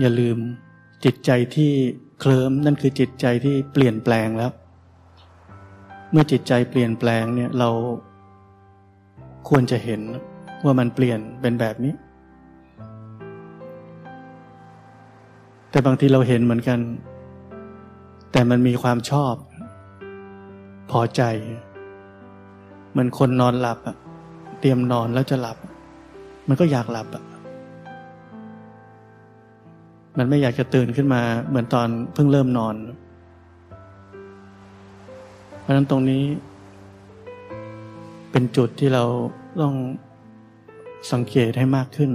อย่าลืมจิตใจที่เคลิ้มนั่นคือจิตใจที่เปลี่ยนแปลงแล้ว เมื่อจิตใจเปลี่ยนแปลงเนี่ยเราควรจะเห็นว่ามันเปลี่ยนเป็นแบบนี้ แต่บางทีเราเห็นเหมือนกัน แต่มันมีความชอบ พอใจ เหมือนคนนอนหลับอะเตรียมนอนแล้วจะหลับ มันก็อยากหลับอะ มันไม่อยากจะตื่นขึ้นมาเหมือนตอนเพิ่งเริ่มนอน เพราะฉะนั้นตรงนี้ เป็นจุดที่เราต้องสังเกตให้มากขึ้น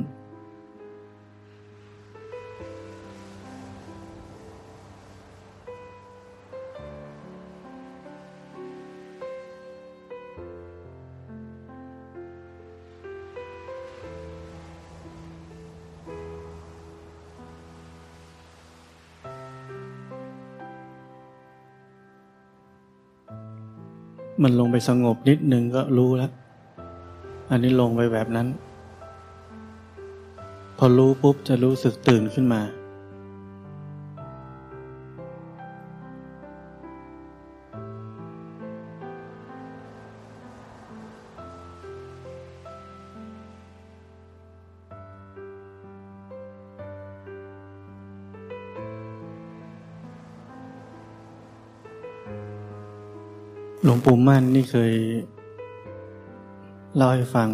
มันลงไปสงบนิดนึงก็รู้แล้ว อันนี้ลงไปแบบนั้น พอรู้ปุ๊บจะรู้สึกตื่นขึ้นมา หลวงปู่มั่นนี่เคยเล่าให้ฟัง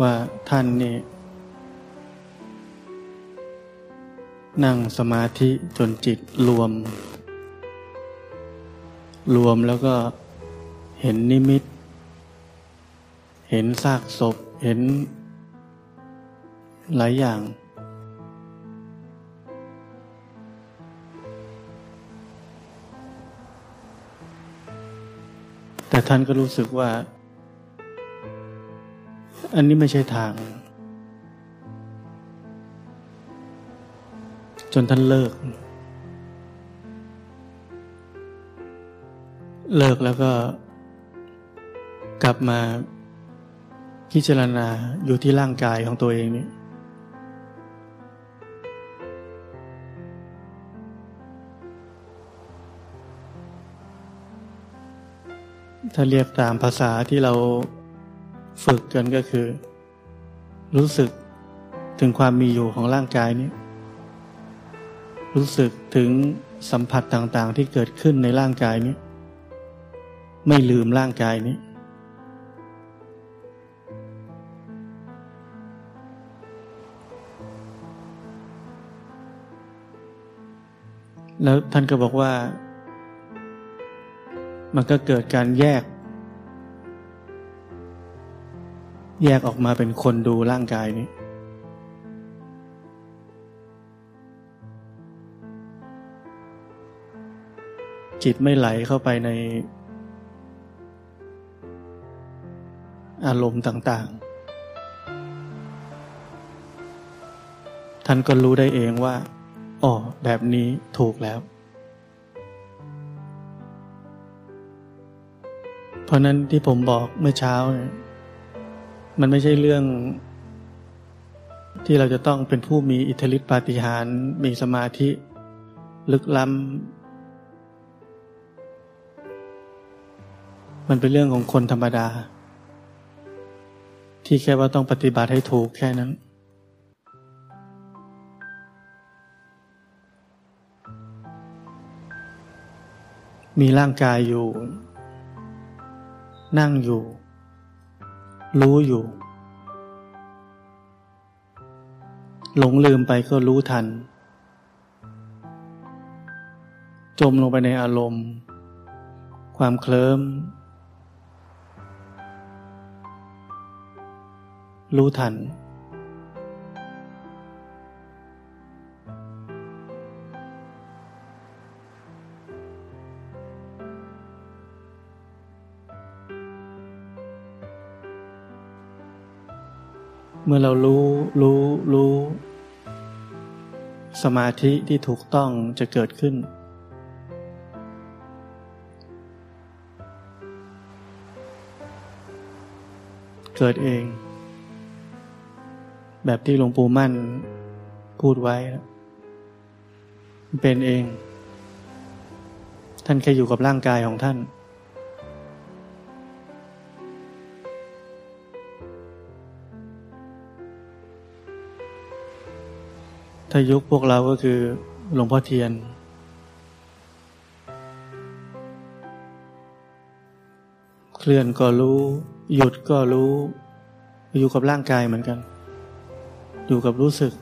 ว่าท่านนี่ นั่งสมาธิจนจิตรวม รวมแล้วก็เห็นนิมิต เห็นซากศพเห็นหลายอย่าง ท่านก็รู้สึกว่า อันนี้ไม่ใช่ทาง จนท่านเลิก เลิกแล้วก็กลับมาพิจารณาอยู่ที่ร่างกายของตัวเองนี่ ถ้าเรียกตามภาษาที่เราฝึกกันก็คือ รู้สึกถึงความมีอยู่ของร่างกายนี้ รู้สึกถึงสัมผัสต่างๆ ที่เกิดขึ้นในร่างกายนี้ ไม่ลืมร่างกายนี้ แล้วท่านก็บอกว่า มันก็เกิดการแยก แยกออกมาเป็นคนดูร่างกายนี้ จิตไม่ไหลเข้าไปใน อารมณ์ต่างๆ ท่านก็รู้ได้เองว่าอ๋อแบบนี้ถูกแล้ว ราะนั้นที่ผมบอกเมื่อเช้า มันไม่ใช่เรื่อง ที่เราจะต้องเป็นผู้มีอิทธิฤทธิปาฏิหาริย์มีสมาธิ ลึกล้ำมันเป็นเรื่องของคนธรรมดา ที่แค่ว่าต้องปฏิบัติให้ถูกแค่นั้นมีร่างกายอยู่ นั่งอยู่ รู้อยู่ หลงลืมไปก็รู้ทัน จมลงไปในอารมณ์ ความเคลิ้มรู้ทัน เมื่อเรารู้รู้รู้ สมาธิที่ถูกต้องจะเกิดขึ้น เกิดเอง แบบที่หลวงปู่มั่นพูดไว้ เป็นเอง ท่านแค่อยู่กับร่างกายของท่าน ถ้ายุคพวกเราก็คือหลวงพ่อเทียน เคลื่อนก็รู้ หยุดก็รู้ อยู่กับร่างกายเหมือนกัน อยู่กับรู้สึก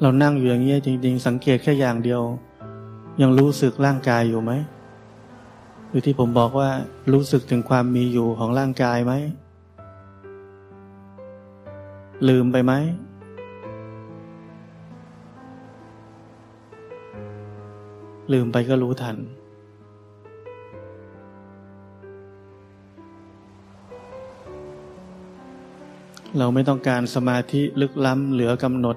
เรานั่งอยู่อย่างนี้ยจริง ๆ สังเกตแค่อย่างเดียว ยังรู้สึกร่างกายอยู่ไหมหรือที่ผมบอกว่ารู้สึกถึงความมีอยู่ของร่างกายไหม ลืมไปไหม ลืมไปก็รู้ทัน เราไม่ต้องการสมาธิลึกล้ำเหลือกำหนด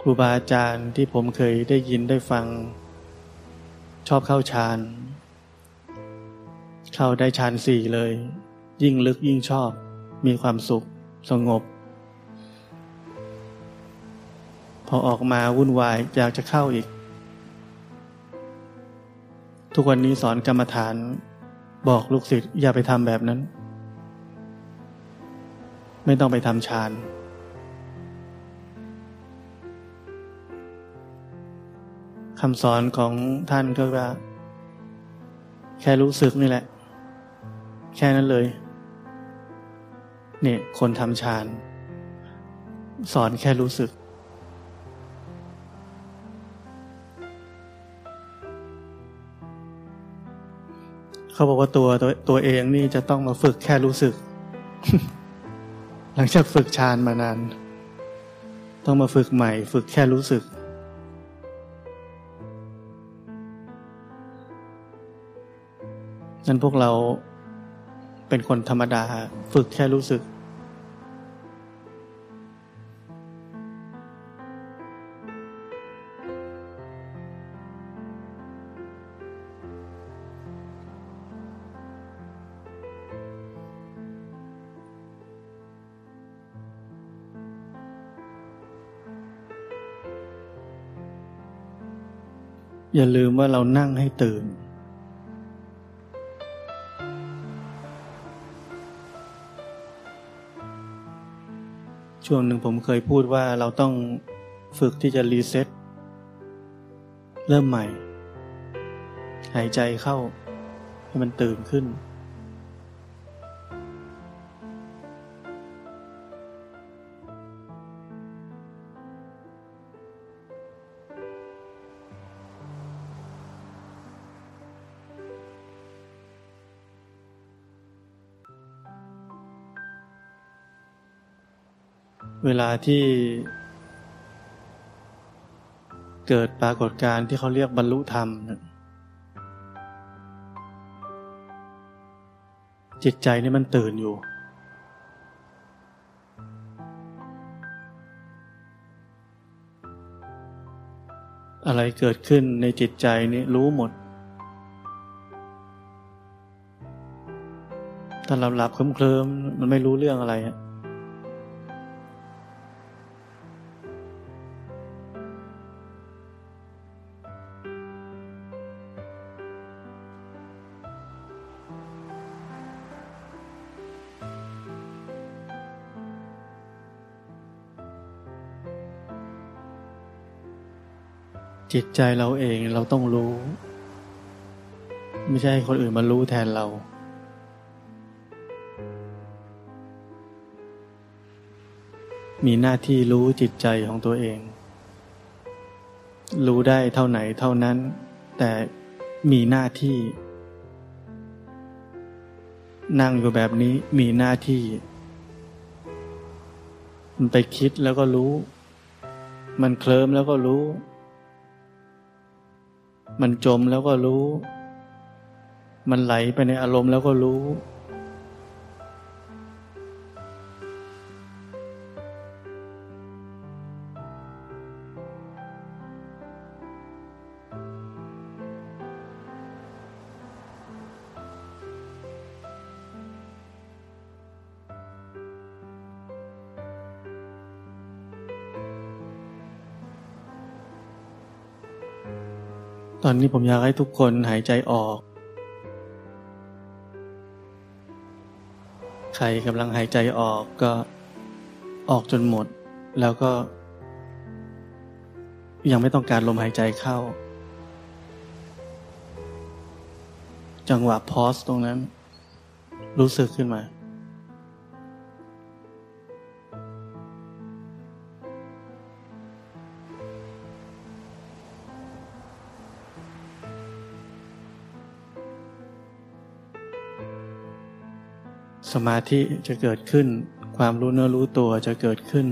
ครูบาอาจารย์ที่ผมเคยได้ยินได้ฟัง ชอบเข้าฌาน เข้าได้ฌานสี่เลย ยิ่งลึกยิ่งชอบ มีความสุขสงบ พอออกมาวุ่นวายอยากจะเข้าอีก ทุกวันนี้สอนกรรมฐานบอกลูกศิษย์อย่าไปทำแบบนั้น ไม่ต้องไปทำฌานคำสอนของท่านก็ว่า แค่รู้สึกนี่แหละ แค่นั้นเลย เนี่ยคนทำฌาน สอนแค่รู้สึก เขาบอกว่าตัวตัวตัวเองนี่จะต้องมาฝึกแค่รู้สึก หลังจากฝึกฌานมานาน ต้องมาฝึกใหม่ ฝึกแค่รู้สึกนั้นพวกเราเป็นคนธรรมดา ฝึกแค่รู้สึก อย่าลืมว่าเรานั่งให้ตื่น ช่วงหนึ่งผมเคยพูดว่าเราต้องฝึกที่จะรีเซ็ตเริ่มใหม่ หายใจเข้าให้มันตื่นขึ้น เวลาที่เกิดปรากฏการณ์ที่เขาเรียกบรรลุธรรม จิตใจนี่มันตื่นอยู่ อะไรเกิดขึ้นในจิตใจนี่รู้หมด ถ้าหลับๆเคลิ้มๆมันไม่รู้เรื่องอะไรฮะ จิตใจเราเองเราต้องรู้ ไม่ใช่คนอื่นมารู้แทนเรา มีหน้าที่รู้จิตใจของตัวเอง รู้ได้เท่าไหนเท่านั้น แต่มีหน้าที่ นั่งอยู่แบบนี้มีหน้าที่ มันไปคิดแล้วก็รู้ มันเคลิ้มแล้วก็รู้ มันจมแล้วก็รู้ มันไหลไปในอารมณ์แล้วก็รู้ ตอนนี้ผมอยากให้ทุกคนหายใจออก ใครกำลังหายใจออกก็ออกจนหมด แล้วก็ ยังไม่ต้องการลมหายใจเข้า จังหวะพอสตรงนั้น รู้สึกขึ้นมา สมาธิจะเกิดขึ้น ความรู้เนื้อรู้ตัวจะเกิดขึ้น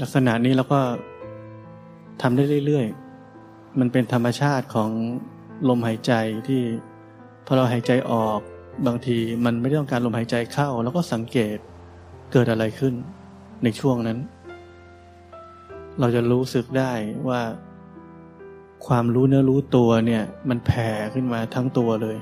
ลักษณะนี้เราก็ทำได้เรื่อยๆ มันเป็นธรรมชาติของลมหายใจที่พอเราหายใจออกบางทีมันไม่ต้องการลมหายใจเข้า แล้วก็สังเกตเกิดอะไรขึ้นในช่วงนั้น เราจะรู้สึกได้ว่า ความรู้เนื้อรู้ตัวเนี่ย มันแผ่ขึ้นมาทั้งตัวเลย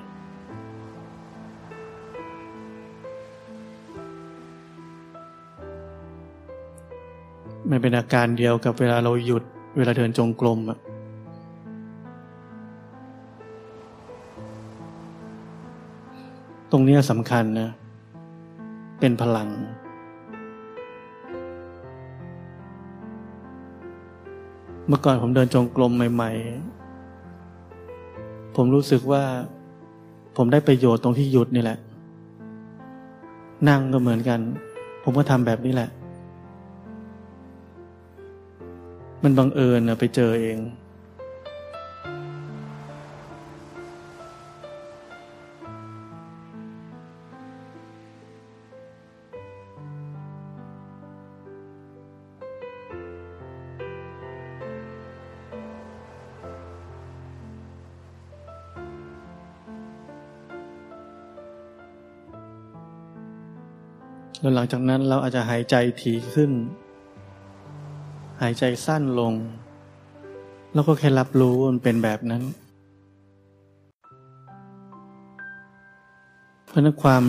มันเป็นอาการเดียวกับเวลาเราหยุดเวลาเดินจงกรมอะตรงนี้สำคัญนะ เป็นพลัง เมื่อก่อนผมเดินจงกรมใหม่ ๆ ผมรู้สึกว่า ผมได้ประโยชน์ตรงที่หยุดนี่แหละ นั่งก็เหมือนกัน ผมก็ทำแบบนี้แหละ มันบังเอิญนะไปเจอเอง แล้วหลังจากนั้นเราอาจจะหายใจถี่ขึ้น หายใจสั้นลง แล้วก็แค่รับรู้มันเป็นแบบนั้น เพราะนั้นความ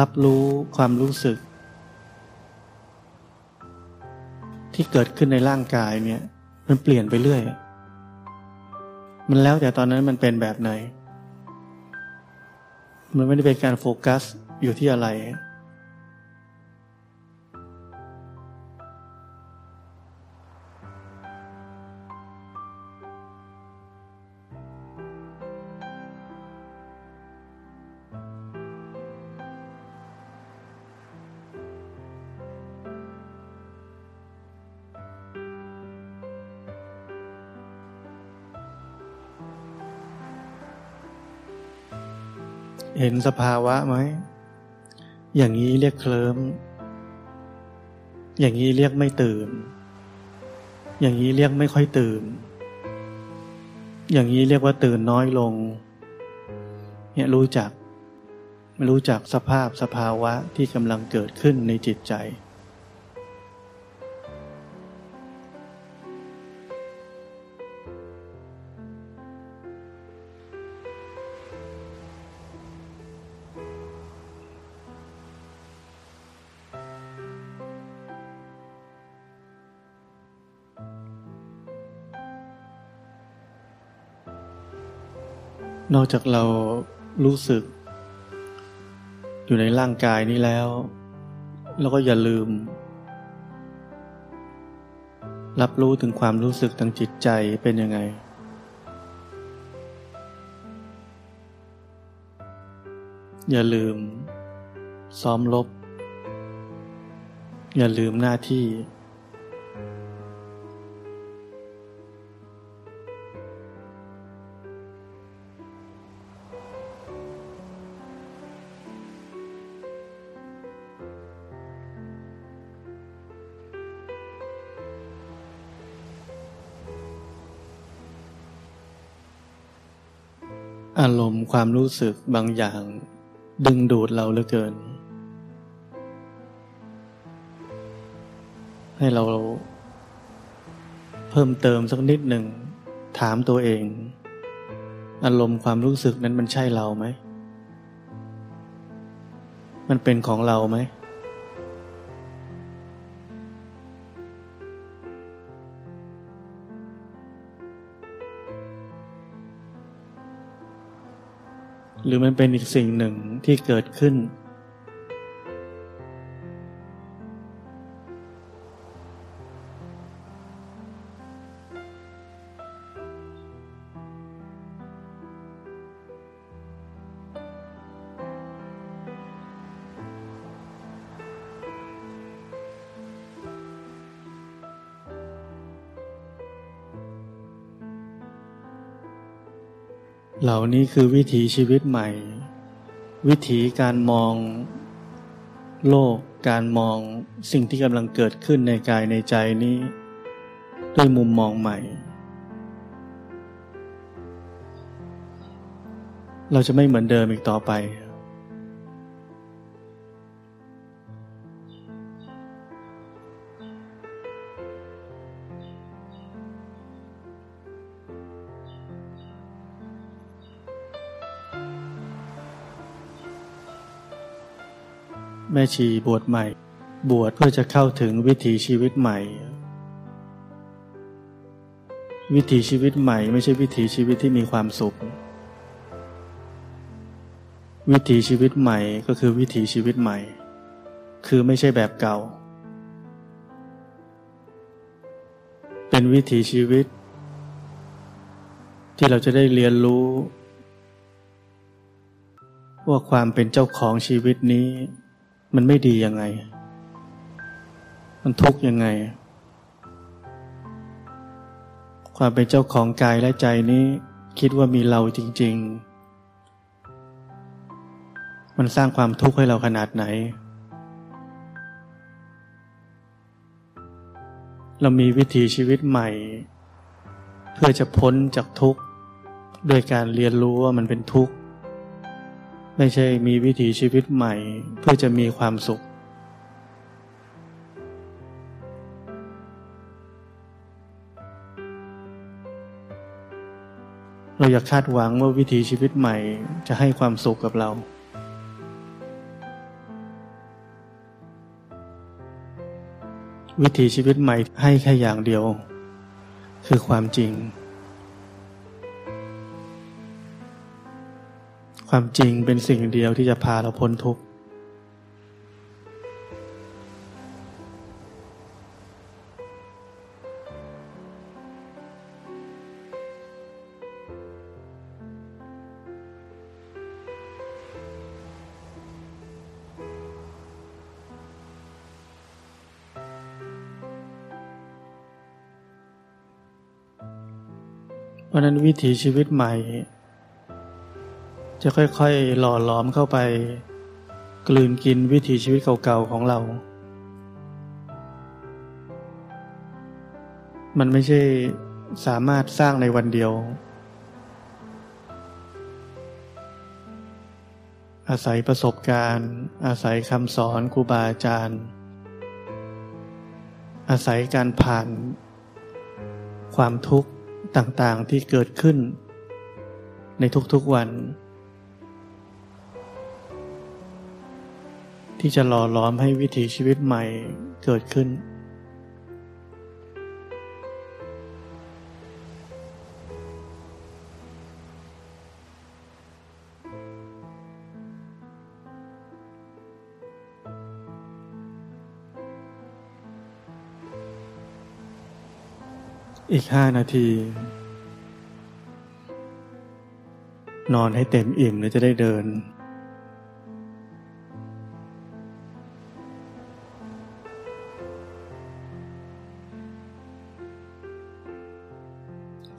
รับรู้ความรู้สึก ที่เกิดขึ้นในร่างกายเนี่ย มันเปลี่ยนไปเรื่อย มันแล้วแต่ตอนนั้นมันเป็นแบบไหน มันไม่ได้เป็นการโฟกัสอยู่ที่อะไร เห็นสภาวะไหม อย่างนี้เรียกเคลิ้ม อย่างนี้เรียกไม่ตื่น อย่างนี้เรียกไม่ค่อยตื่น อย่างนี้เรียกว่าตื่นน้อยลง เนี่ยรู้จัก รู้จักสภาพสภาวะที่กำลังเกิดขึ้นในจิตใจ นอกจากเรารู้สึก อยู่ในร่างกายนี้แล้วเราก็อย่าลืม รับรู้ถึงความรู้สึกทางจิตใจเป็นยังไง อย่าลืม ซ้อมลบ อย่าลืมหน้าที่ อารมณ์ความรู้สึกบางอย่าง ดึงดูดเราเหลือเกิน ให้เราเพิ่มเติมสักนิดหนึ่ง ถามตัวเอง อารมณ์ความรู้สึกนั้นมันใช่เราไหม มันเป็นของเราไหม หรือมันเป็นอีกสิ่งหนึ่งที่เกิดขึ้น นี้คือวิถีชีวิตใหม่ วิถีการมองโลกการมองสิ่งที่กำลังเกิดขึ้นในกายในใจนี้ ด้วยมุมมองใหม่ เราจะไม่เหมือนเดิมอีกต่อไป แม่ชีบวชใหม่ บวชเพื่อจะเข้าถึงวิถีชีวิตใหม่ วิถีชีวิตใหม่ไม่ใช่วิถีชีวิตที่มีความสุข วิถีชีวิตใหม่ก็คือวิถีชีวิตใหม่ คือไม่ใช่แบบเก่า เป็นวิถีชีวิต ที่เราจะได้เรียนรู้ว่าความเป็นเจ้าของชีวิตนี้ มันไม่ดียังไง มันทุกข์ยังไง ความเป็นเจ้าของกายและใจนี้คิดว่ามีเราจริง ๆ มันสร้างความทุกข์ให้เราขนาดไหน เรามีวิถีชีวิตใหม่ เพื่อจะพ้นจากทุกข์ โดยการเรียนรู้ว่ามันเป็นทุกข์ ไม่ใช่มีวิถีชีวิตใหม่เพื่อจะมีความสุข เราอยากคาดหวังว่าวิถีชีวิตใหม่จะให้ความสุขกับเรา วิถีชีวิตใหม่ให้แค่อย่างเดียว คือความจริง ความจริงเป็นสิ่งเดียวที่จะพาเราพ้นทุกข์เพราะนั้นวิถีชีวิตใหม่ จะค่อยๆ หล่อหลอมเข้าไป กลืนกินวิถีชีวิตเก่าๆของเรา มันไม่ใช่สามารถสร้างในวันเดียว อาศัยประสบการณ์ อาศัยคำสอนครูบาอาจารย์ อาศัยการผ่านความทุกข์ต่างๆที่เกิดขึ้นในทุกๆวัน ที่จะหล่อหลอมให้วิถีชีวิตใหม่เกิดขึ้น อีกห้านาที นอนให้เต็มอิ่มแล้วจะได้เดิน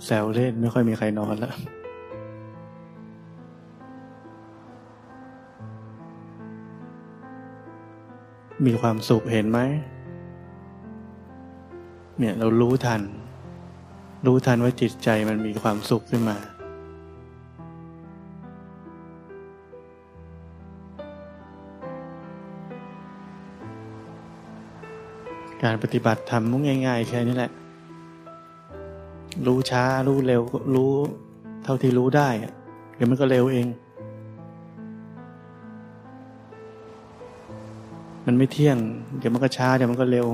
แซวเล่นไม่ค่อยมีใครนอนแล้วมีความสุขเห็นไหม เนี่ยเรารู้ทัน รู้ทันว่าจิตใจมันมีความสุขขึ้นมา การปฏิบัติธรรมง่ายๆแค่นี้แหละ รู้ช้ารู้เร็วรู้ เท่าที่รู้ได้เดี๋ยวมันก็เร็วเอง มันไม่เที่ยง เดี๋ยวมันก็ช้าเดี๋ยวมันก็เร็ว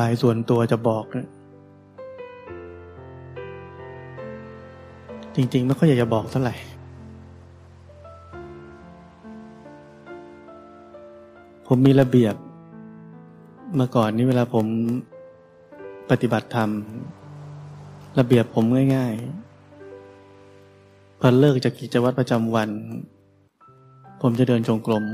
บายส่วนตัวจะบอกนะจริง ๆ ไม่ค่อยอยากจะบอกเท่าไหร่ ผมมีระเบียบ เมื่อก่อนนี้เวลาผมปฏิบัติธรรม ระเบียบผมง่ายๆ พอเลิกจากกิจวัตรประจำวัน ผมจะเดินจงกรม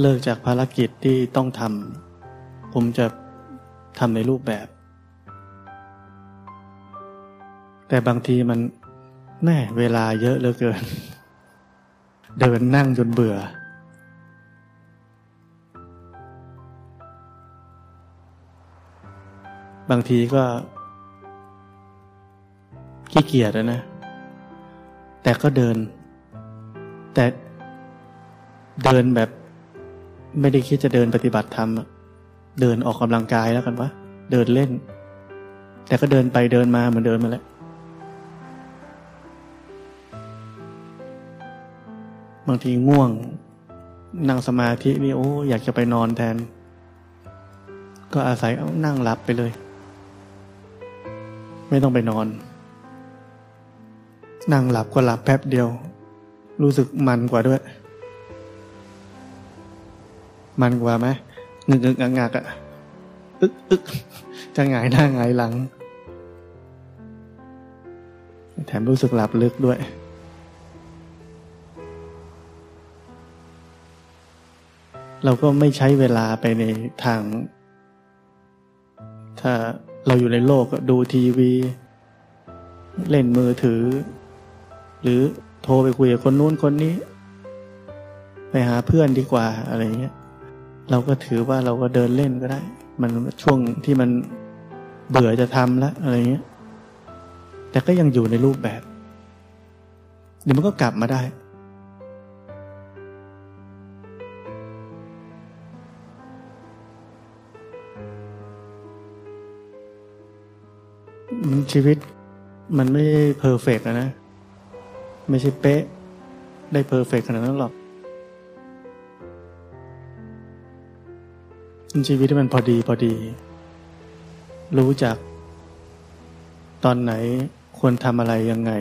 เลิกจากภารกิจที่ต้องทำผมจะทำในรูปแบบ แต่บางทีมันแม่เวลาเยอะเหลือเกิน เดินนั่งจนเบื่อ บางทีก็ขี้เกียจนะ แต่ก็เดิน แต่เดินแบบ ไม่ได้คิดจะเดินปฏิบัติธรรมเดินออกกำลังกายแล้วกันวะเดินเล่น แต่ก็เดินไปเดินมาเหมือนเดินมาแล้วบางทีง่วง นั่งสมาธินี่โอ้อยากจะไปนอนแทน ก็อาศัยเอานั่งหลับไปเลย ไม่ต้องไปนอน นั่งหลับก็หลับแป๊บเดียว รู้สึกมันกว่าด้วย มันกว่าไหมงึกงึกงักงักอะอึกอึกจะหงายหน้าหงายหลัง แถมรู้สึกหลับลึกด้วย เราก็ไม่ใช้เวลาไปในทาง ถ้าเราอยู่ในโลกดูทีวี เล่นมือถือ หรือโทรไปคุยกับคนนู้นคนนี้ ไปหาเพื่อนดีกว่าอะไรเงี้ย เราก็ถือว่าเราก็เดินเล่นก็ได้ มันช่วงที่มันเบื่อจะทำแล้วอะไรเงี้ย แต่ก็ยังอยู่ในรูปแบบเดี๋ยวมันก็กลับมาได้ ชีวิตมันไม่ perfect นะ ไม่ใช่เป๊ะ ได้ perfect ขนาดนั้นหรอก ชีวิตที่มันพอดีพอดี รู้จัก ตอนไหนควรทำอะไรยังไง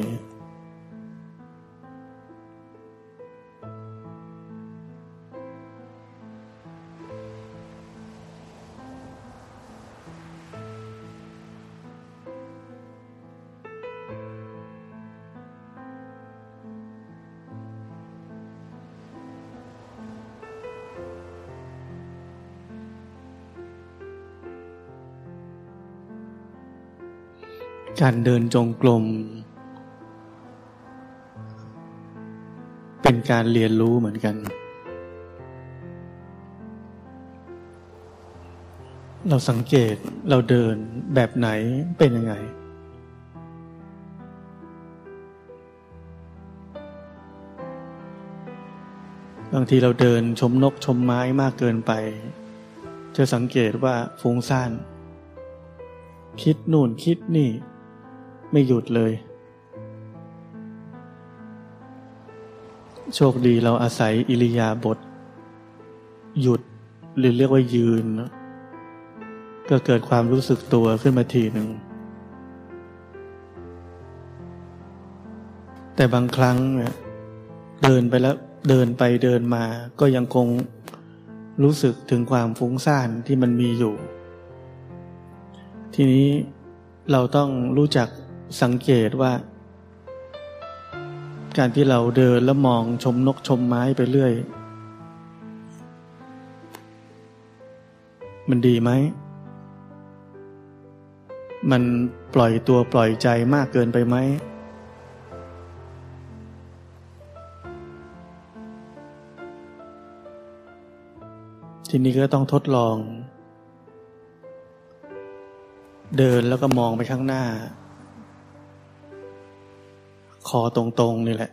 การเดินจงกรมเป็นการเรียนรู้เหมือนกัน เราสังเกตเราเดินแบบไหนเป็นยังไง บางทีเราเดินชมนกชมไม้มากเกินไป จะสังเกตว่าฟุ้งซ่านคิดนู่นคิดนี่ ไม่หยุดเลย โชคดีเราอาศัยอิริยาบถหยุดหรือเรียกว่ายืน ก็เกิดความรู้สึกตัวขึ้นมาทีหนึ่ง แต่บางครั้งเนี่ยเดินไปแล้วเดินไปเดินมาก็ยังคงรู้สึกถึงความฟุ้งซ่านที่มันมีอยู่ ทีนี้เราต้องรู้จัก สังเกตว่า การที่เราเดินแล้วมองชมนกชมไม้ไปเรื่อย มันดีไหม มันปล่อยตัวปล่อยใจมากเกินไปไหม ทีนี้ก็ต้องทดลอง เดินแล้วก็มองไปข้างหน้า คอตรงๆนี่แหละ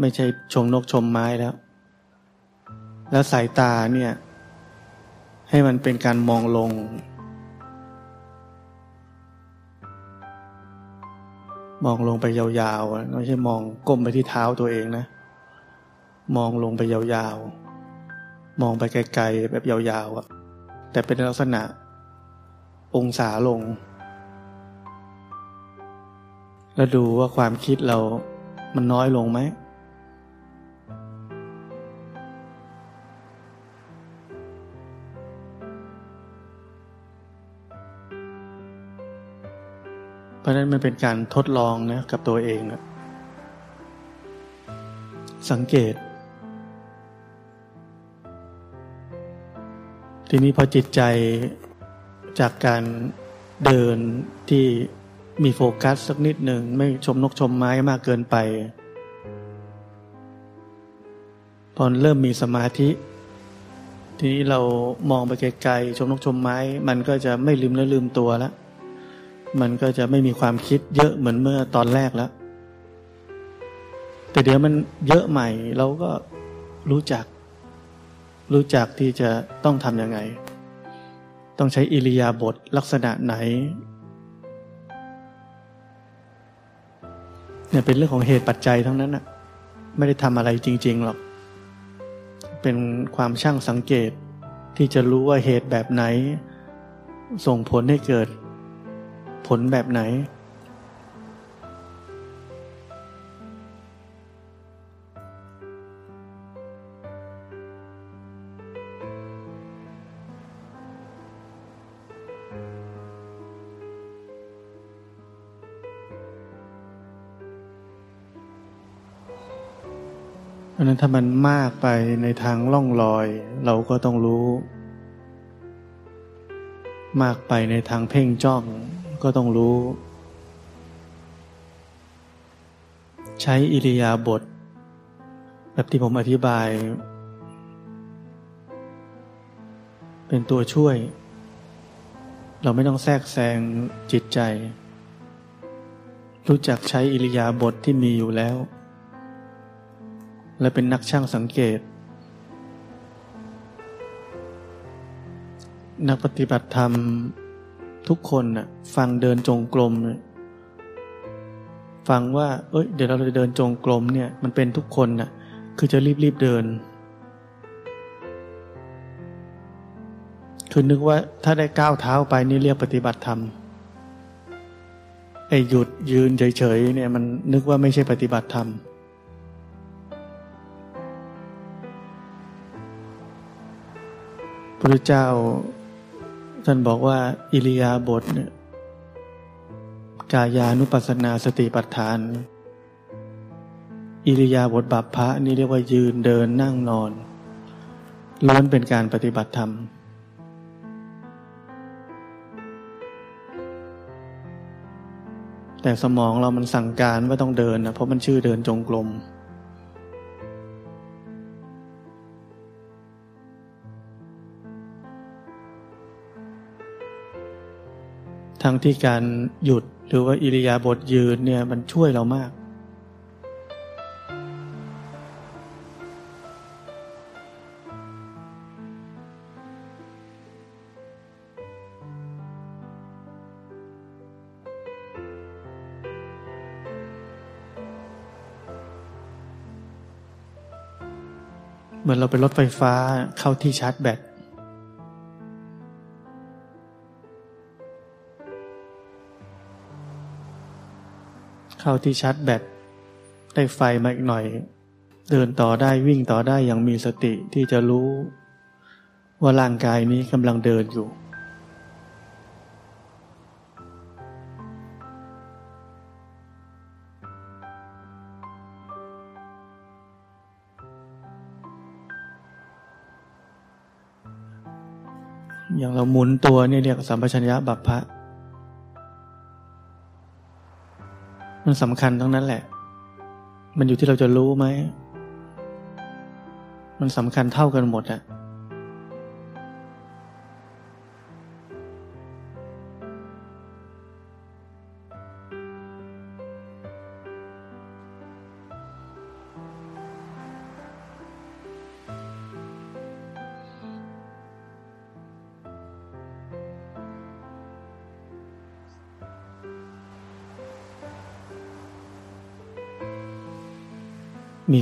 ไม่ใช่ชมนกชมไม้แล้ว แล้วสายตาเนี่ย ให้มันเป็นการมองลง มองลงไปยาวๆไม่ใช่มองก้มไปที่เท้าตัวเองนะ มองลงไปยาวๆ มองไปไกลๆแบบยาวๆอะแต่เป็นลักษณะองศาลง แล้วดูว่าความคิดเรามันน้อยลงไหม เพราะนั้นมันเป็นการทดลองนะกับตัวเองนะสังเกต ทีนี้พอจิตใจจากการเดินที่ มีโฟกัสสักนิดหนึ่งไม่ชมนกชมไม้มากเกินไป พอเริ่มมีสมาธิ ทีนี้เรามองไปไกลๆชมนกชมไม้ มันก็จะไม่ลืมและลืมตัวแล้วมันก็จะไม่มีความคิดเยอะเหมือนเมื่อตอนแรกแล้ว แต่เดี๋ยวมันเยอะใหม่เราก็รู้จัก รู้จักที่จะต้องทำยังไง ต้องใช้อิริยาบถลักษณะไหน เนี่ยเป็นเรื่องของเหตุปัจจัยทั้งนั้นนะไม่ได้ทำอะไรจริง ๆ หรอก เป็นความช่างสังเกตที่จะรู้ว่าเหตุแบบไหน ส่งผลให้เกิดผลแบบไหน ราะนั้นถ้ามันมากไปในทางล่องลอย เราก็ต้องรู้ มากไปในทางเพ่งจ้องก็ต้องรู้ ใช้อิริยาบถแบบที่ผมอธิบาย เป็นตัวช่วย เราไม่ต้องแทรกแซงจิตใจ รู้จักใช้อิริยาบถทที่มีอยู่แล้ว และเป็นนักช่างสังเกต นักปฏิบัติธรรมทุกคนนะ่ะฟังเดินจงกรมฟังว่า เอ้ย เดี๋ยวเราจะเดินจงกรมเนี่ย มันเป็นทุกคนนะ่ะ คือจะรีบรีบเดิน คือนึกว่าถ้าได้ก้าวเท้าไปนี่เรียกปฏิบัติธรรม ไอ้หยุดยืนเฉยๆเนี่ยมันนึกว่าไม่ใช่ปฏิบัติธรรม พระเจ้าท่านบอกว่าอิริยาบถเนี่ยกายานุปัสสนาสติปัฏฐาน อิริยาบถบัพพะนี่เรียกว่ายืนเดินนั่งนอนล้วนเป็นการปฏิบัติธรรม แต่สมองเรามันสั่งการว่าต้องเดินนะเพราะมันชื่อเดินจงกรม ทั้งที่การหยุดหรือว่าอิริยาบถยืนเนี่ยมันช่วยเรามาก เหมือนเราเป็นรถไฟฟ้าเข้าที่ชาร์จแบต เข้าที่ชาร์จแบตได้ไฟมาอีกหน่อย เดินต่อได้วิ่งต่อได้อย่างมีสติที่จะรู้ ว่าร่างกายนี้กำลังเดินอยู่ อย่างเราหมุนตัวนี่เรียกสัมปชัญญะบัพพะ มันสำคัญทั้งนั้นแหละ มันอยู่ที่เราจะรู้ไหม มันสำคัญเท่ากันหมดอะ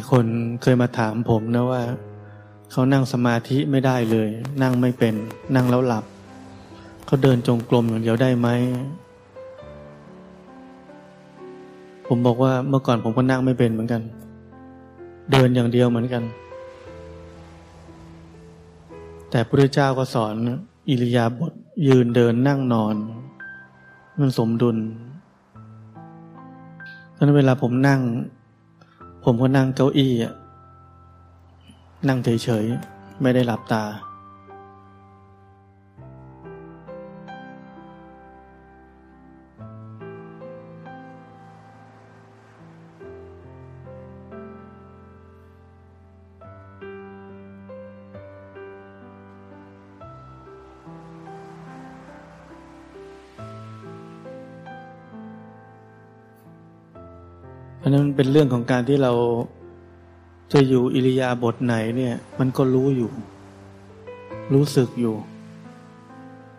มีคนเคยมาถามผมนะว่า เขานั่งสมาธิไม่ได้เลย นั่งไม่เป็น นั่งแล้วหลับ เขาเดินจงกรมอย่างเดียวได้ไหม ผมบอกว่าเมื่อก่อนผมก็นั่งไม่เป็นเหมือนกัน เดินอย่างเดียวเหมือนกัน แต่พระเจ้าก็สอนอิริยาบถยืนเดินนั่งนอน มันสมดุลเพราะนั้นเวลาผมนั่ง ผมก็นั่งเก้าอี้นั่งเฉยๆ ไม่ได้หลับตา เรื่องของการที่เราจะอยู่อิริยาบถไหนเนี่ย มันก็รู้อยู่ รู้สึกอยู่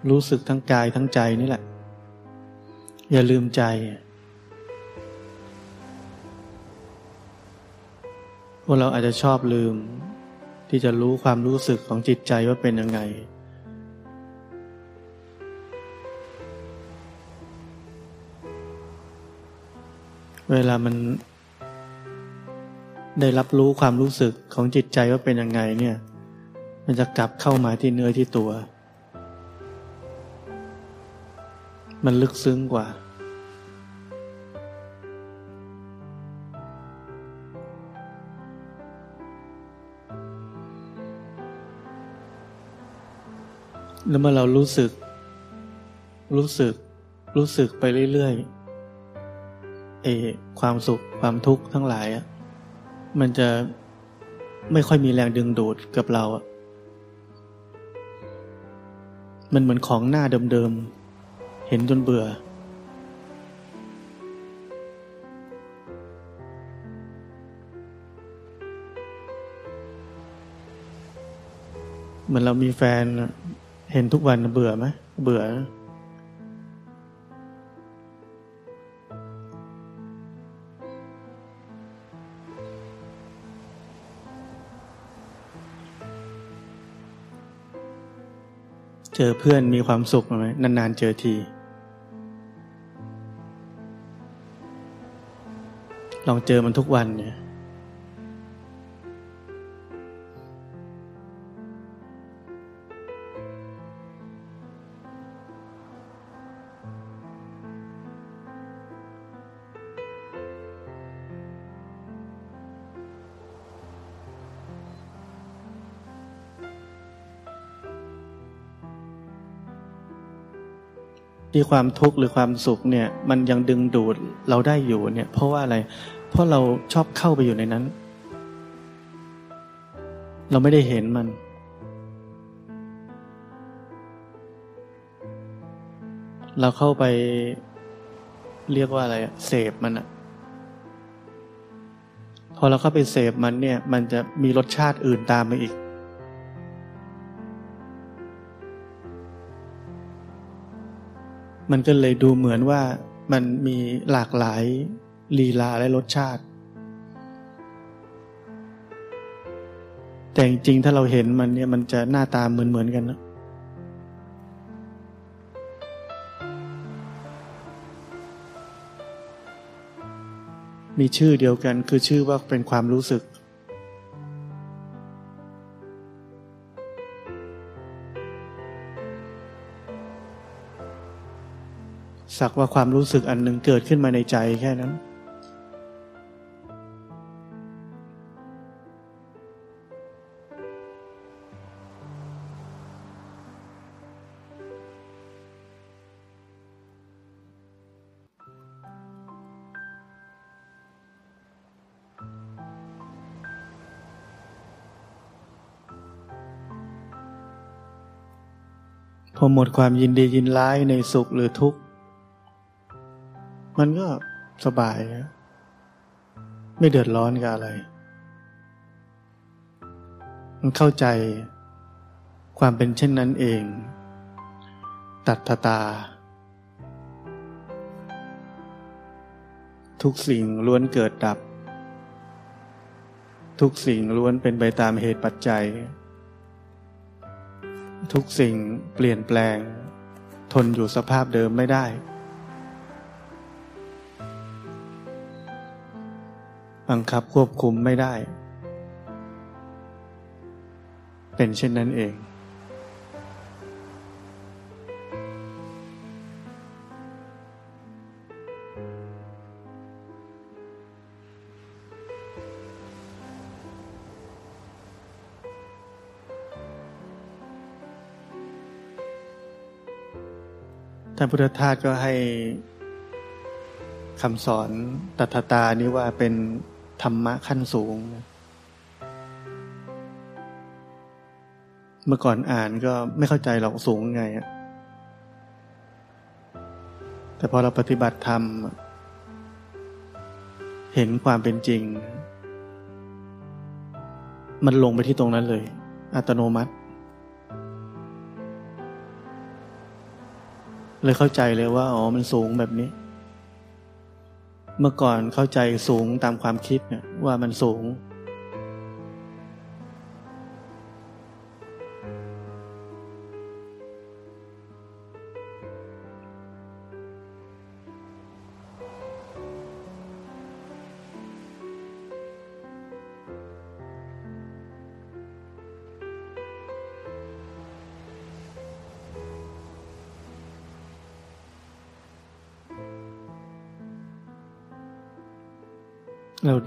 รู้สึกทั้งกายทั้งใจนี่แหละ อย่าลืมใจ พวกเราอาจจะชอบลืม ที่จะรู้ความรู้สึกของจิตใจว่าเป็นยังไงเวลามัน ได้รับรู้ความรู้สึกของจิตใจว่าเป็นยังไงเนี่ย มันจะกลับเข้ามาที่เนื้อที่ตัว มันลึกซึ้งกว่า แล้วเมื่อเรารู้สึก รู้สึก รู้สึกไปเรื่อยๆเอความสุขความทุกข์ทั้งหลายอะ มันจะไม่ค่อยมีแรงดึงดูดกับเราอะมันเหมือนของหน้าเดิมๆ เห็นจนเบื่อ เหมือนเรามีแฟนเห็นทุกวันเบื่อไหมเบื่อ เจอเพื่อนมีความสุขไหมนานๆเจอที ลองเจอมันทุกวันเนี่ย ที่ความทุกข์หรือความสุขเนี่ยมันยังดึงดูดเราได้อยู่เนี่ย เพราะว่าอะไร เพราะเราชอบเข้าไปอยู่ในนั้น เราไม่ได้เห็นมัน เราเข้าไปเรียกว่าอะไรเสพมันอะพอเราเข้าไปเสพมันเนี่ย มันจะมีรสชาติอื่นตามมาอีก มันก็เลยดูเหมือนว่ามันมีหลากหลายลีลาและรสชาติ แต่จริงๆถ้าเราเห็นมันเนี่ยมันจะหน้าตาเหมือนๆกันนะมีชื่อเดียวกันคือชื่อว่าเป็นความรู้สึก สักว่าความรู้สึกอันหนึ่งเกิดขึ้นมาในใจแค่นั้น พอหมดความยินดียินร้ายในสุขหรือทุกข์ มันก็สบาย ไม่เดือดร้อนกับอะไร มันเข้าใจความเป็นเช่นนั้นเอง ตัดตา ทุกสิ่งล้วนเกิดดับ ทุกสิ่งล้วนเป็นไปตามเหตุปัจจัย ทุกสิ่งเปลี่ยนแปลง ทนอยู่สภาพเดิมไม่ได้ บังคับควบคุมไม่ได้ เป็นเช่นนั้นเอง ท่านพุทธทาสก็ให้คำสอนตัทตานี้ว่าเป็น ธรรมะขั้นสูง เมื่อก่อนอ่านก็ไม่เข้าใจหรอกสูงไง แต่พอเราปฏิบัติธรรม เห็นความเป็นจริง มันลงไปที่ตรงนั้นเลย อัตโนมัติ เลยเข้าใจเลยว่า อ๋อ มันสูงแบบนี้ เมื่อก่อนเข้าใจสูงตามความคิดเนี่ยว่ามันสูง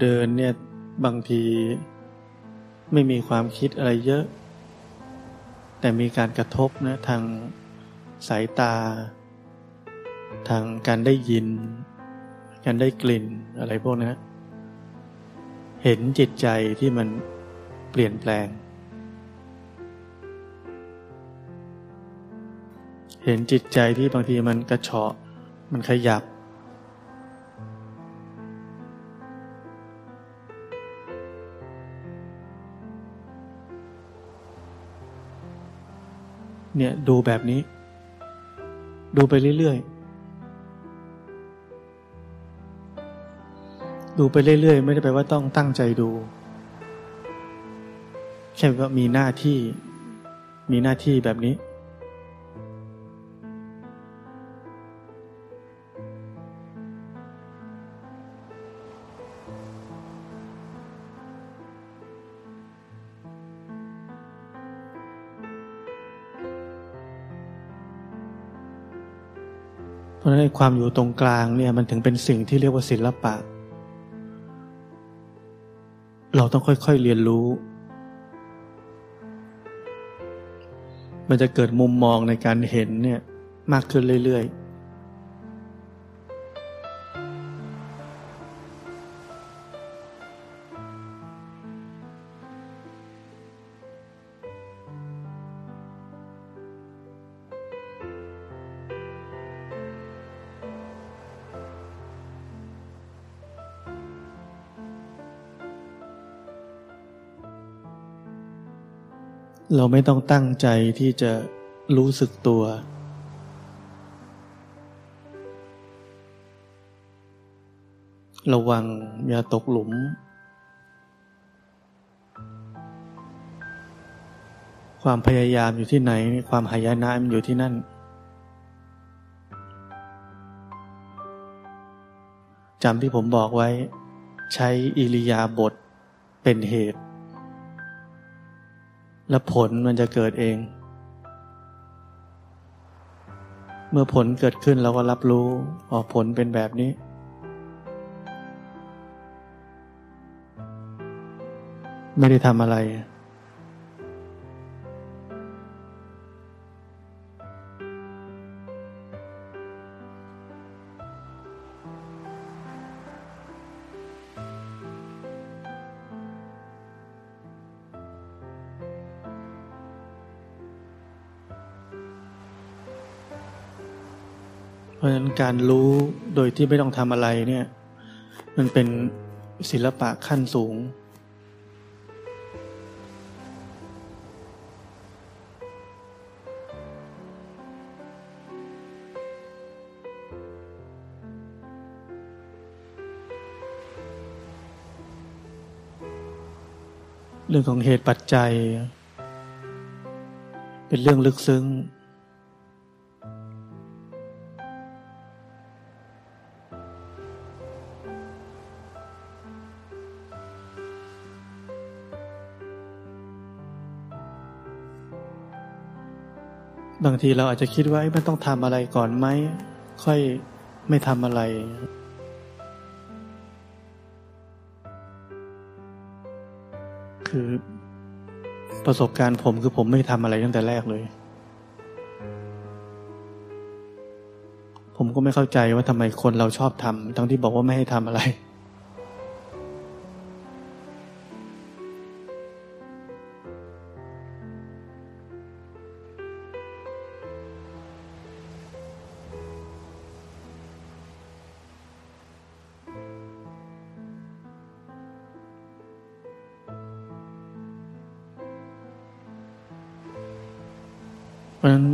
เดินเนี่ยบางทีไม่มีความคิดอะไรเยอะ แต่มีการกระทบนะทางสายตา ทางการได้ยิน การได้กลิ่นอะไรพวกนี้เห็นจิตใจที่มันเปลี่ยนแปลง เห็นจิตใจที่บางทีมันกระเฉาะ มันขยับ เนี่ยดูแบบนี้ ดูไปเรื่อยๆ ดูไปเรื่อยๆ ไม่ได้แปลว่าต้องตั้งใจดู แค่ว่ามีหน้าที่ มีหน้าที่แบบนี้ะฉะนั้นความอยู่ตรงกลางเนี่ยมันถึงเป็นสิ่งที่เรียกว่าศิลปะ เราต้องค่อยๆเรียนรู้ มันจะเกิดมุมมองในการเห็นเนี่ยมากขึ้นเรื่อยๆ เราไม่ต้องตั้งใจที่จะรู้สึกตัว ระวังอย่าตกหลุม ความพยายามอยู่ที่ไหน ความหายนะมันอยู่ที่นั่น จำที่ผมบอกไว้ ใช้อิริยาบถเป็นเหตุ แล้วผลมันจะเกิดเอง เมื่อผลเกิดขึ้นเราก็รับรู้อ๋อผลเป็นแบบนี้ ไม่ได้ทำอะไร นั้นการรู้โดยที่ไม่ต้องทำอะไรเนี่ย มันเป็นศิลปะขั้นสูง เรื่องของเหตุปัจจัย เป็นเรื่องลึกซึ้ง บางทีเราอาจจะคิดว่าไม่ต้องทำอะไรก่อนไหม ค่อยไม่ทำอะไร คือประสบการณ์ผมคือผมไม่ทำอะไรตั้งแต่แรกเลย ผมก็ไม่เข้าใจว่าทำไมคนเราชอบทำทั้งที่บอกว่าไม่ให้ทำอะไร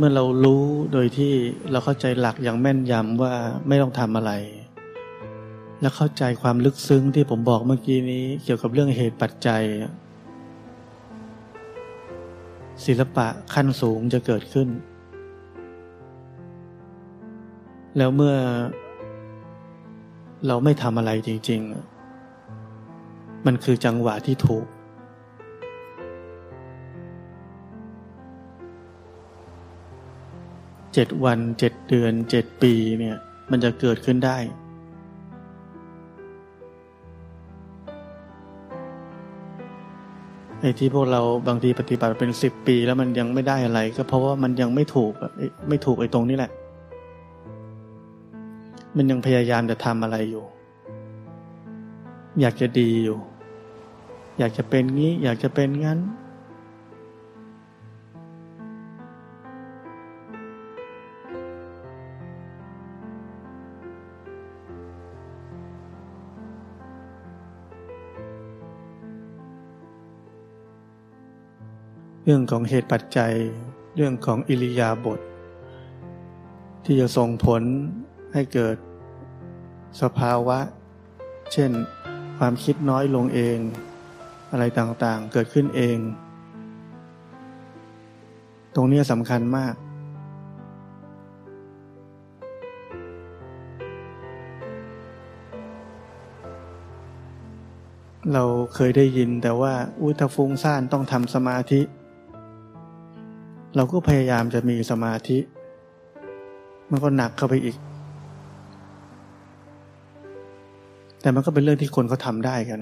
เมื่อเรารู้โดยที่เราเข้าใจหลักอย่างแม่นยำว่าไม่ต้องทำอะไร และเข้าใจความลึกซึ้งที่ผมบอกเมื่อกี้นี้เกี่ยวกับเรื่องเหตุปัจจัย ศิลปะขั้นสูงจะเกิดขึ้น แล้วเมื่อเราไม่ทำอะไรจริง ๆ มันคือจังหวะที่ถูก เจ็ดวันเจ็ดเดือนเจ็ดปีเนี่ยมันจะเกิดขึ้นได้ ไอ้ที่พวกเราบางทีปฏิบัติเป็นสิบปีแล้วมันยังไม่ได้อะไร ก็เพราะว่ามันยังไม่ถูกไม่ถูกไอ้ตรงนี้แหละ มันยังพยายามจะทำอะไรอยู่ อยากจะดีอยู่ อยากจะเป็นงี้ อยากจะเป็นงั้น รื่องของเหตุปัจจัย เรื่องของอิริยาบถทที่จะส่งผลให้เกิดสภาวะ เช่น ความคิดน้อยลงเอง อะไรต่างๆ เกิดขึ้นเอง ตรงนี้สำคัญมาก เราเคยได้ยินแต่ว่าอุทฟุ้งซ่านต้องทำสมาธิ เราก็พยายามจะมีสมาธิ มันก็หนักเข้าไปอีก แต่มันก็เป็นเรื่องที่คนเขาทำได้กัน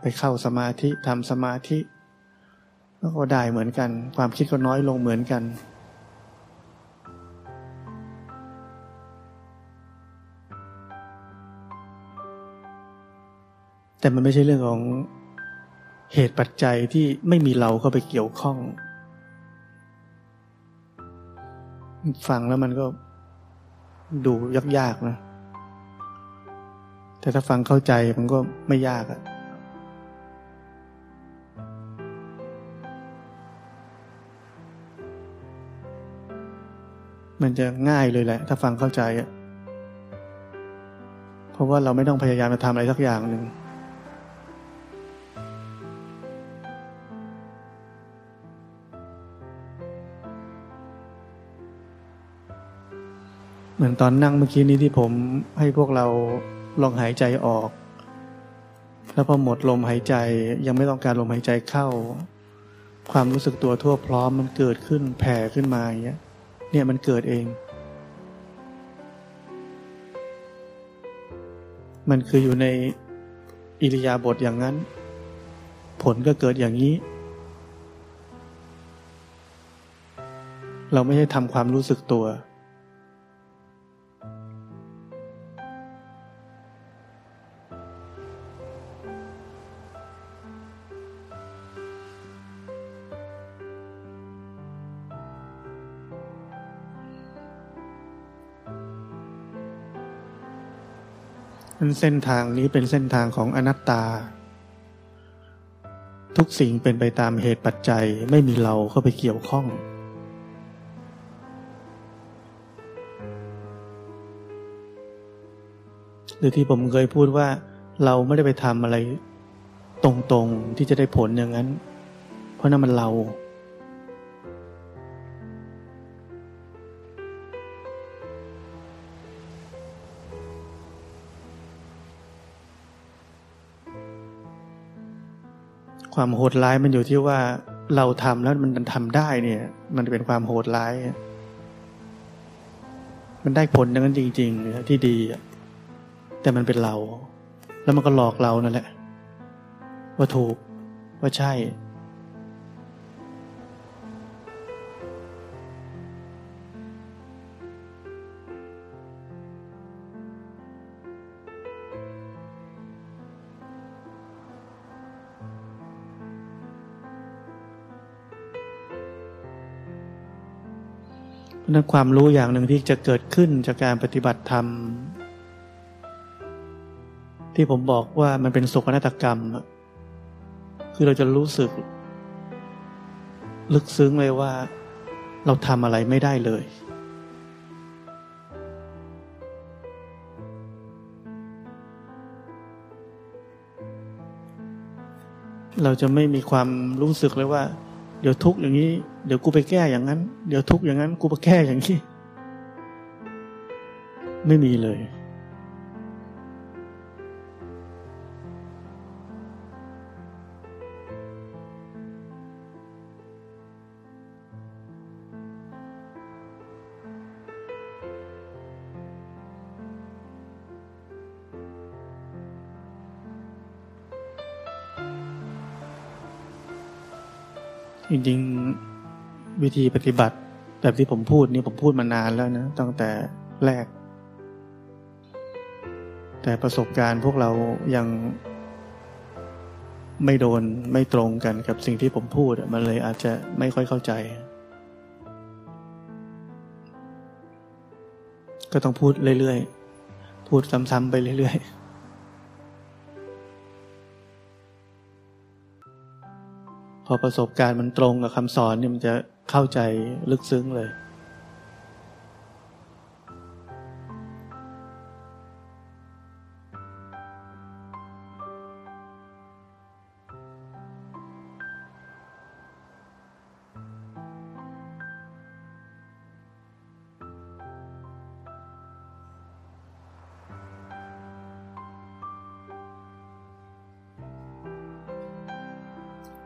ไปเข้าสมาธิทำสมาธิแล้วก็ได้เหมือนกัน ความคิดก็น้อยลงเหมือนกัน แต่มันไม่ใช่เรื่องของเหตุปัจจัยที่ไม่มีเราเข้าไปเกี่ยวข้อง ฟังแล้วมันก็ดูยากๆนะ แต่ถ้าฟังเข้าใจมันก็ไม่ยากอะมันจะง่ายเลยแหละ ถ้าฟังเข้าใจอะเพราะว่าเราไม่ต้องพยายามจะทำอะไรสักอย่างหนึ่ง มือนตอนนั่งเมื่อกี้นี้ที่ผมให้พวกเราลองหายใจออก แล้วพอหมดลมหายใจยังไม่ต้องการลมหายใจเข้า ความรู้สึกตัวทั่วพร้อมมันเกิดขึ้นแผ่ขึ้นมาอย่างเงี้ยเนี่ยมันเกิดเอง มันคืออยู่ในอิริยาบถอย่างนั้น ผลก็เกิดอย่างนี้ เราไม่ใช่ทำความรู้สึกตัว เส้นทางนี้เป็นเส้นทางของอนัตตา ทุกสิ่งเป็นไปตามเหตุปัจจัยไม่มีเราเข้าไปเกี่ยวข้อง หรือที่ผมเคยพูดว่าเราไม่ได้ไปทำอะไรตรงๆที่จะได้ผลอย่างนั้น เพราะนั่นมันเรา ความโหดร้ายมันอยู่ที่ว่าเราทำแล้วมันทำได้เนี่ย มันเป็นความโหดร้าย มันได้ผลอย่างนั้นจริงๆที่ดีแต่มันเป็นเรา แล้วมันก็หลอกเรานั่นแหละ ว่าถูกว่าใช่ นั้นความรู้อย่างหนึ่งที่จะเกิดขึ้นจากการปฏิบัติธรรม ที่ผมบอกว่ามันเป็นสุขนาตกรรม คือเราจะรู้สึก ลึกซึ้งเลยว่า เราทำอะไรไม่ได้เลย เราจะไม่มีความรู้สึกเลยว่า เดี๋ยวทุกอย่างนี้ เดี๋ยวกูไปแก้อย่างนั้น เดี๋ยวทุกอย่างนั้น กูไปแก้อย่างนี้ ไม่มีเลย จริงๆวิธีปฏิบัติแบบที่ผมพูดนี่ผมพูดมานานแล้วนะตั้งแต่แรก แต่ประสบการณ์พวกเรายังไม่โดนไม่ตรงกันกับสิ่งที่ผมพูดมันเลยอาจจะไม่ค่อยเข้าใจ ก็ต้องพูดเรื่อยๆ พูดซ้ำๆไปเรื่อยๆ พอประสบการณ์มันตรงกับคำสอนเนี่ยมันจะเข้าใจลึกซึ้งเลย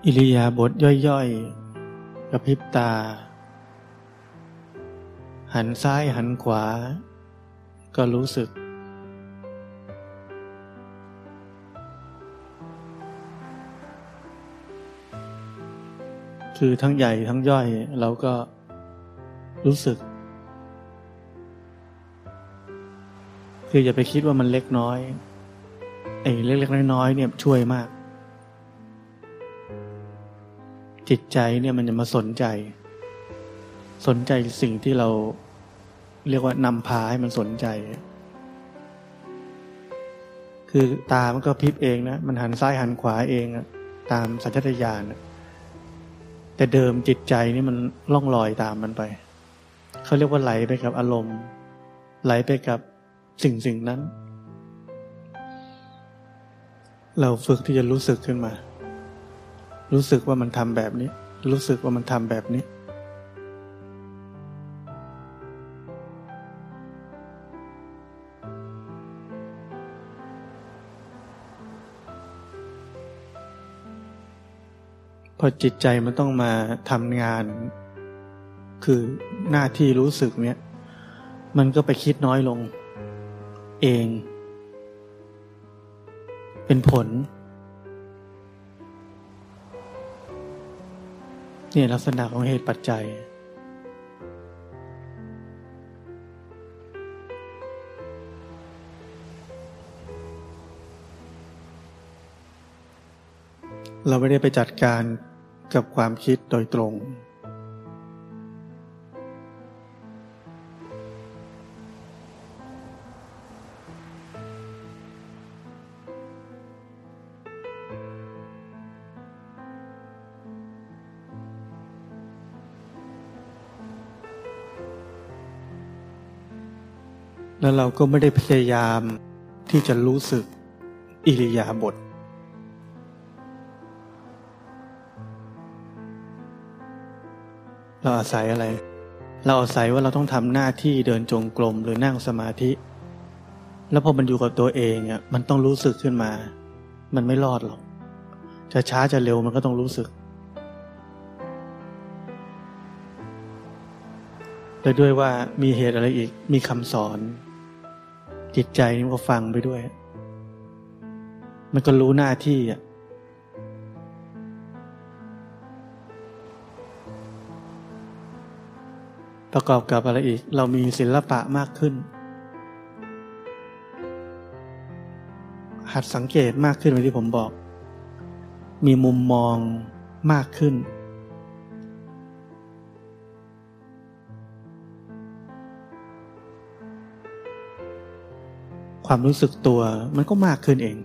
อิริยาบถย่อยๆ กระพริบตา หันซ้ายหันขวา ก็รู้สึก คือทั้งใหญ่ทั้งย่อยเราก็รู้สึก คืออย่าไปคิดว่ามันเล็กน้อยไอ้เล็กๆน้อยๆเนี่ยช่วยมาก จิตใจเนี่ยมันจะมาสนใจ สนใจสิ่งที่เราเรียกว่านำพาให้มันสนใจ คือตามันก็พิบเองนะ มันหันซ้ายหันขวาเองตามสัญชาตญาณแต่เดิมจิตใจนี่มันล่องลอยตามมันไป เขาเรียกว่าไหลไปกับอารมณ์ ไหลไปกับสิ่งสิ่งนั้น เราฝึกที่จะรู้สึกขึ้นมา รู้สึกว่ามันทำแบบนี้ รู้สึกว่ามันทำแบบนี้ พอจิตใจมันต้องมาทำงาน คือหน้าที่รู้สึกเนี้ย มันก็ไปคิดน้อยลง เอง เป็นผล นี่ลักษณะของเหตุปัจจัย เราไม่ได้ไปจัดการกับความคิดโดยตรง แล้วเราก็ไม่ได้พยายามที่จะรู้สึกอิริยาบถเราอาศัยอะไร เราอาศัยว่าเราต้องทำหน้าที่เดินจงกรมหรือนั่งสมาธิ แล้วพอมันอยู่กับตัวเองอะมันต้องรู้สึกขึ้นมา มันไม่รอดหรอก จะช้าจะเร็วมันก็ต้องรู้สึกและด้วยว่ามีเหตุอะไรอีกมีคำสอน จิตใจมันก็ฟังไปด้วย มันก็รู้หน้าที่อะประกอบกับอะไรอีก เรามีศิลปะมากขึ้น หัดสังเกตมากขึ้นเหมือนที่ผมบอก มีมุมมองมากขึ้น ความรู้สึกตัวมันก็มากขึ้นเอง